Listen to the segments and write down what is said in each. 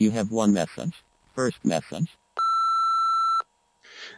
You have one message. First message.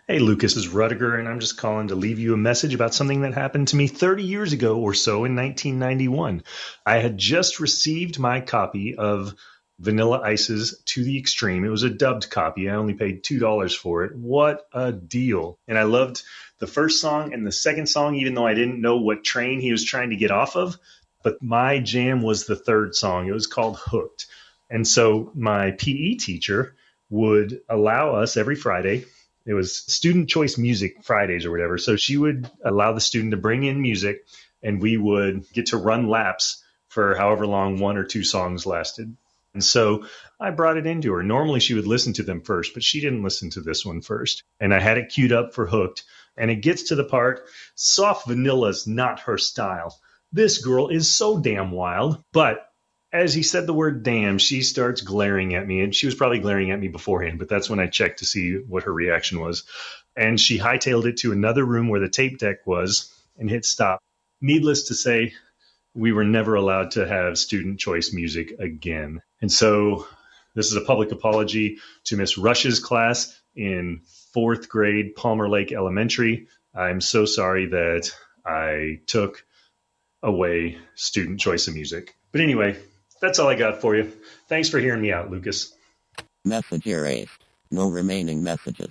Hey, Lucas is Rudiger, and I'm just calling to leave you a message about something that happened to me 30 years ago or so in 1991. I had just received my copy of Vanilla Ice's To the Extreme. It was a dubbed copy. I only paid $2 for it. What a deal. And I loved the first song and the second song, even though I didn't know what train he was trying to get off of. But my jam was the third song. It was called Hooked. And so my PE teacher would allow us every Friday it was student choice music Fridays or whatever. So she would allow the student to bring in music and we would get to run laps for however long one or two songs lasted. And so I brought it into her. Normally she would listen to them first, but she didn't listen to this one first. And I had it queued up for Hooked. And it gets to the part soft vanilla's not her style. This girl is so damn wild, but as he said the word damn, she starts glaring at me. And she was probably glaring at me beforehand, but that's when I checked to see what her reaction was. And she hightailed it to another room where the tape deck was and hit stop. Needless to say, we were never allowed to have student choice music again. And so this is a public apology to Miss Rush's class in fourth grade, Palmer Lake Elementary. I'm so sorry that I took away student choice of music. But anyway, that's all I got for you. Thanks for hearing me out, Lucas. Message erased. No remaining messages.